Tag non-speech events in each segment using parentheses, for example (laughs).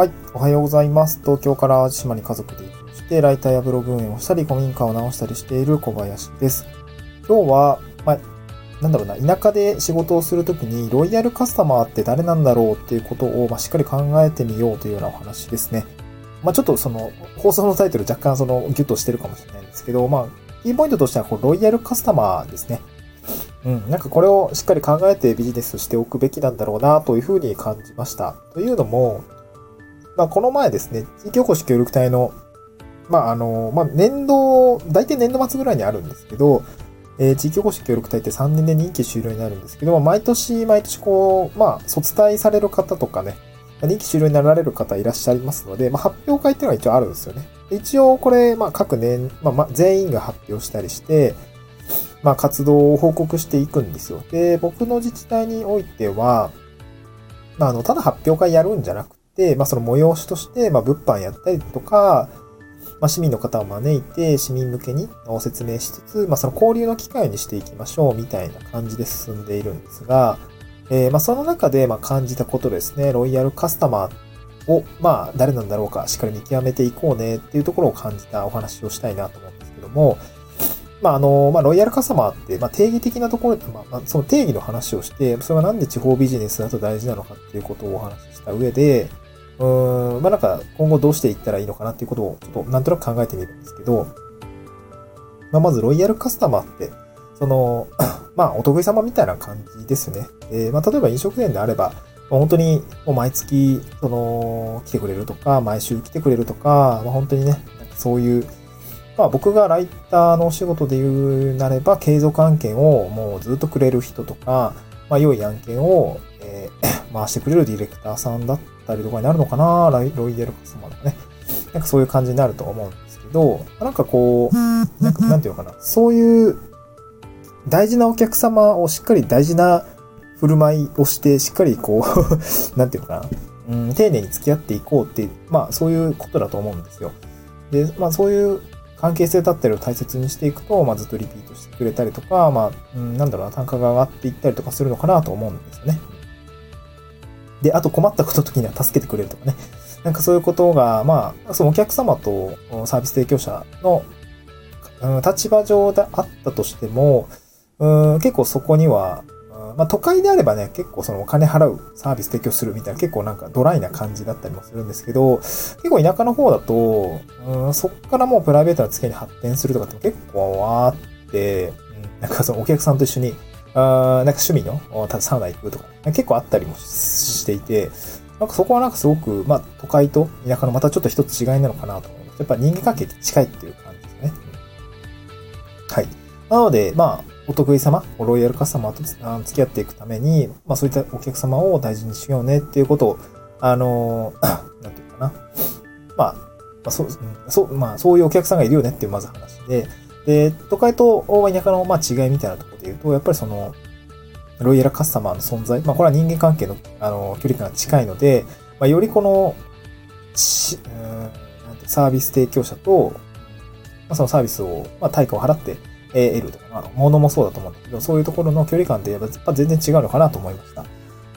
はい、おはようございます。東京から淡路島に家族で移住して、ライターやブログ運営をしたり、古民家を直したりしている小林です。今日は、まあ、なんだろうな、田舎で仕事をするときに、ロイヤルカスタマーって誰なんだろうっていうことを、まあ、しっかり考えてみようというようなお話ですね。まあ、ちょっとその、放送のタイトル若干その、ギュッとしてるかもしれないんですけど、まあ、キーポイントとしては、こう、ロイヤルカスタマーですね。うん、なんかこれをしっかり考えてビジネスしておくべきなんだろうなというふうに感じました。というのも、まあこの前ですね、地域おこし協力隊の、まああの、まあ年度、大体年度末ぐらいにあるんですけど、えー地域おこし協力隊って3年で任期終了になるんですけど、毎年毎年こう、まあ卒隊される方とかね、任期終了になられる方いらっしゃいますので、まあ発表会っていうのは一応あるんですよね。一応これ、まあ各年、まあまあ全員が発表したりして、まあ、活動を報告していくんですよ。で、僕の自治体においては、まあ、あの、ただ発表会やるんじゃなく、まあ、その催しとして、まあ、物販やったりとか、まあ、市民の方を招いて、市民向けに説明しつつ、まあ、その交流の機会にしていきましょう、みたいな感じで進んでいるんですが、えーまあ、その中で、ま、感じたことですね、ロイヤルカスタマーを、まあ、誰なんだろうか、しっかり見極めていこうね、っていうところを感じたお話をしたいなと思うんですけども、まあ、あの、まあ、ロイヤルカスタマーって、ま、定義的なところで、まあ、その定義の話をして、それがなんで地方ビジネスだと大事なのかっていうことをお話しした上で、うーん、まあ、なんか、今後どうしていったらいいのかなっていうことを、ちょっとなんとなく考えてみるんですけど、まあ、まず、ロイヤルカスタマーって、その、(coughs) まあ、お得意様みたいな感じですね。で、まあ、例えば飲食店であれば、まあ本当に、もう毎月、その、来てくれるとか、毎週来てくれるとか、まあ、本当にね、そういう、まあ僕がライターのお仕事で言うなれば、継続案件をもうずっとくれる人とか、まあ良い案件を、えー (coughs) 回してくれるディレクターさんだったりとかになるのかなロイヤルカスタマーとかね。(laughs) なんかそういう感じになると思うんですけど、なんかこう、なんかなんていうのかな。そういう大事なお客様をしっかり大事な振る舞いをして、しっかりこう、(laughs) なんていうのかな。うん、丁寧に付き合っていこうっていう、まあそういうことだと思うんですよ。で、まあそういう関係性だったりを大切にしていくと、まあ、ずっとリピートしてくれたりとか、まあ、うん、なんだろうな、単価が上がっていったりとかするのかなと思うんですよね。で、あと困ったことの時には助けてくれるとかね。なんかそういうことが、まあ、そのお客様とサービス提供者の、うん、立場上であったとしても、うん、結構そこには、うんまあ都会であればね、結構そのお金払うサービス提供するみたいな結構なんかドライな感じだったりもするんですけど、結構田舎の方だと、うん、そっからもうプライベートな付き合いに発展するとかって結構あって、うん、なんかそのお客さんと一緒に、あなんか趣味のおサウナ行くとか、結構あったりもしていて、なんかそこはなんかすごく、まあ都会と田舎のまたちょっと一つ違いなのかなと思います。やっぱ人間関係って近いっていう感じですね。はい。なので、まあ、お得意様、ロイヤルカスタマーと付き合っていくために、まあそういったお客様を大事にしようねっていうことを、あのー (coughs) なんていうかな。まあ、まあ、そう、うんそう、まあそういうお客さんがいるよねっていうまず話で、で、都会と田舎のまあ違いみたいなところで言うと、やっぱりその、ロイヤルカスタマーの存在、まあこれは人間関係の、あの、距離感が近いので、まあよりこの、し、うんサービス提供者と、まあ、そのサービスを、まあ対価を払って、得るとか、まあ、物もそうだと思うんだけど、そういうところの距離感ってやっぱ全然違うのかなと思いました。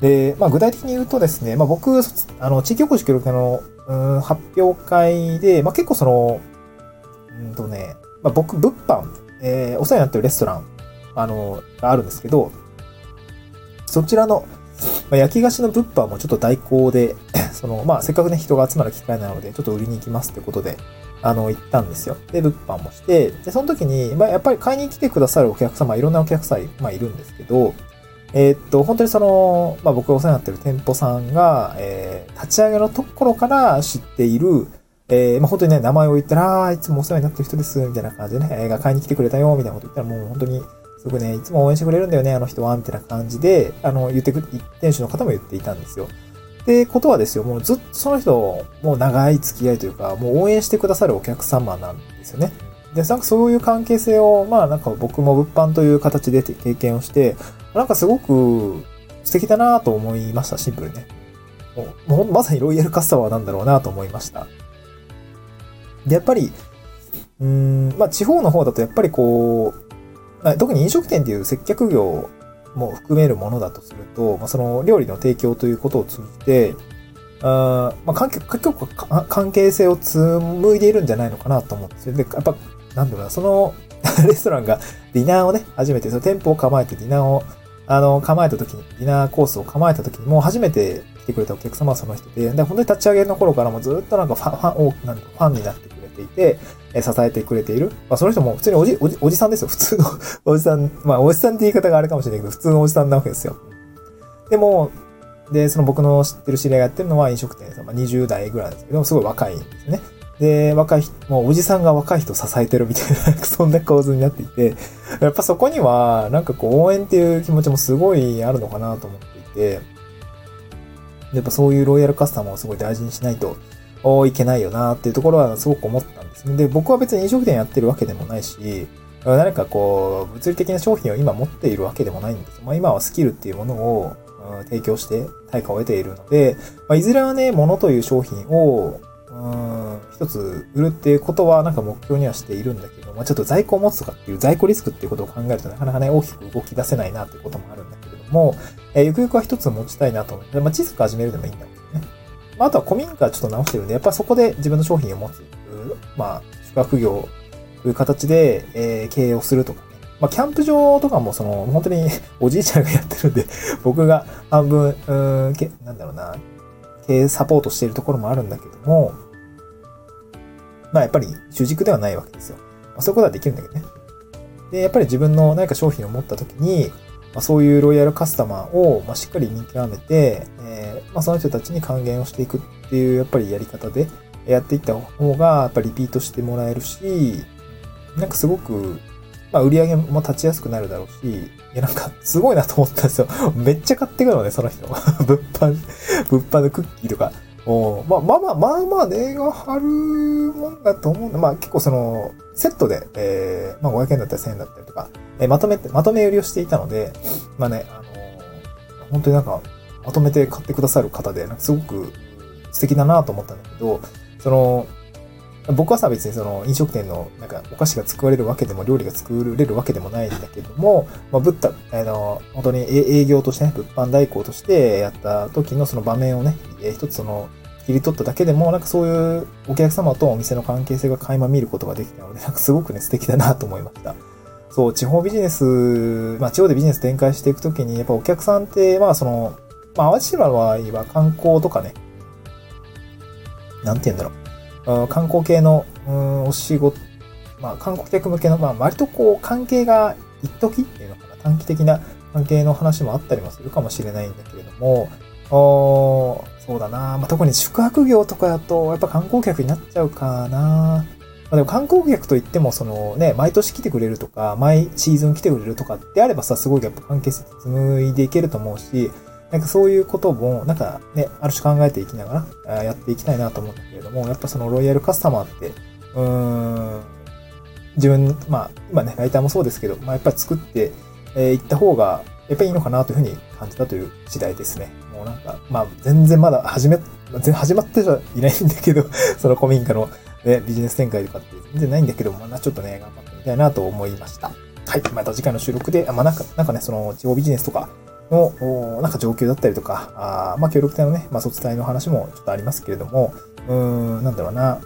で、まあ具体的に言うとですね、まあ僕、あの、地域おこし協力隊の、うん、発表会で、まあ結構その、うんとね、まあ僕、物販、えーお世話になってるレストラン、あの、があるんですけど、そちらの、まあ、焼き菓子の物販もちょっと代行で、(clears throat) その、まあ、せっかくね、人が集まる機会なので、ちょっと売りに行きますってことで、あの、行ったんですよ。で、物販もして、で、その時に、まあ、やっぱり買いに来てくださるお客様、いろんなお客様、まあ、いるんですけど、えーっと、本当にその、まあ、僕がお世話になってる店舗さんが、えー、立ち上げのところから知っている、えー、まあ、本当にね、名前を言ったら、あいつもお世話になってる人です、みたいな感じでね、映画買いに来てくれたよ、みたいなこと言ったら、もう本当に、すごくね、いつも応援してくれるんだよね、あの人は、みたいな感じで、あの、言ってく、店主の方も言っていたんですよ。で、ことはですよ、もうずっとその人、もう長い付き合いというか、もう応援してくださるお客様なんですよね。で、なんかそういう関係性を、まあなんか僕も物販という形で経験をして、なんかすごく素敵だなと思いました、シンプルにね。もう、もうまさにロイヤルカスタマーなんだろうなと思いました。で、やっぱり、うーん、まあ地方の方だとやっぱりこう、特に飲食店っていう接客業も含めるものだとすると、まあ、その料理の提供ということを通じて、あまあ、関係、結構関係性を紡いでいるんじゃないのかなと思うんですよ。で、やっぱ、なんだろうな、その (laughs) レストランがディナーをね、初めて、その店舗を構えてディナーを、あの、構えた時に、ディナーコースを構えた時に、もう初めて来てくれたお客様はその人で、で、本当に立ち上げの頃からもずっとなんかファン、ファン、なんファンになってていて、え支えてくれている。まあ、その人も普通におじ、おじ、おじさんですよ。普通の (laughs) おじさん。まあ、おじさんって言い方があれかもしれないけど、普通のおじさんなわけですよ。でも、で、その僕の知ってる知り合いがやってるのは飲食店です。まあ、20代ぐらいですけど、すごい若いんですね。で、若い人、もうおじさんが若い人を支えてるみたいな、(laughs) そんな構図になっていて、やっぱそこには、なんかこう応援っていう気持ちもすごいあるのかなと思っていて、やっぱそういうロイヤルカスタマーをすごい大事にしないとおいけないよなっていうところはすごく思ったんですね。で、僕は別に飲食店やってるわけでもないし、何かこう、物理的な商品を今持っているわけでもないんです。まあ今はスキルっていうものを提供して対価を得ているので、まあ、いずれはね、物という商品を、うん、一つ売るっていうことはなんか目標にはしているんだけど、まあ、ちょっと在庫を持つとかっていう在庫リスクっていうことを考えるとなかなかね、大きく動き出せないなっていうこともあるんだけれども、えー、ゆくゆくは一つ持ちたいなと思って、まあ、小さく始めるでもいいんだけど。あ、とは古民家ちょっと直してるんで、やっぱそこで自分の商品を持つ、まあ、宿泊業という形で、えー、経営をするとかね。まあ、キャンプ場とかも、その、本当に (laughs) おじいちゃんがやってるんで (laughs) 僕が半分、うん、け、なんだろうな、経営サポートしているところもあるんだけども、まあ、やっぱり主軸ではないわけですよ。まあ、そういうことはできるんだけどね。で、やっぱり自分の何か商品を持った時に、まあ、そういうロイヤルカスタマーを、まあ、しっかり見極めて、えー、まあ、その人たちに還元をしていくっていう、やっぱりやり方でやっていった方が、やっぱリピートしてもらえるし、なんかすごく、まあ、売り上げも立ちやすくなるだろうし、いや、なんか、すごいなと思ったんですよ。めっちゃ買ってくるのね、その人。(laughs) 物販、物販のクッキーとか。おまあまあまあ、まあまあ、値が張るもんだと思うんだ。まあ結構その、セットで、えー、まあ500円だったり1000円だったりとか、えー、まとめて、まとめ売りをしていたので、まあね、あのー、本当になんか、まとめて買ってくださる方で、すごく素敵だなと思ったんだけど、その、僕はさ、別にその飲食店のなんかお菓子が作られるわけでも料理が作れるわけでもないんだけども、まあ、ブッダ、あの、本当に営業としてね、物販代行としてやった時のその場面をね、一つその、切り取っただけでも、なんかそういうお客様とお店の関係性が垣間見ることができたので、なんかすごくね、素敵だなと思いました。そう、地方ビジネス、まあ地方でビジネス展開していくときに、やっぱお客さんって、まあその、まあ淡路島の場合は観光とかね、なんて言うんだろう。観光系の、うん、お仕事、まあ、観光客向けの、まあ、割とこう、関係が一時っていうのかな、短期的な関係の話もあったりもするかもしれないんだけれども、おそうだな、まあ、特に宿泊業とかだと、やっぱ観光客になっちゃうかな。まあ、でも観光客といっても、そのね、毎年来てくれるとか、毎シーズン来てくれるとかってあればさ、すごいやっぱ関係性紡いでいけると思うし、なんかそういうことも、なんかね、ある種考えていきながら、やっていきたいなと思うんだけれども、やっぱそのロイヤルカスタマーって、うーん、自分、まあ、今ね、ライターもそうですけど、まあ、やっぱり作ってい、えー、った方が、やっぱりいいのかなというふうに感じたという次第ですね。もうなんか、まあ、全然まだ始め、始まってじゃいないんだけど、(laughs) その古民家の、ね、ビジネス展開とかって全然ないんだけど、まあ、ちょっとね、頑張ってみたいなと思いました。はい。また次回の収録で、まあ、なんか、なんかね、その、地方ビジネスとか、の、なんか状況だったりとか、あまあ、協力隊のね、まあ、卒隊の話もちょっとありますけれども、うん、なんだろうな、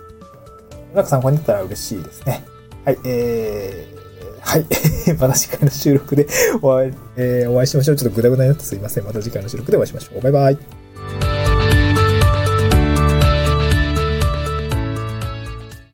なんか参考になったら嬉しいですね。はい、えー、はい。(laughs) また次回の収録でお会い、えー、お会いしましょう。ちょっとグダグダになってすいません。また次回の収録でお会いしましょう。バイバイ。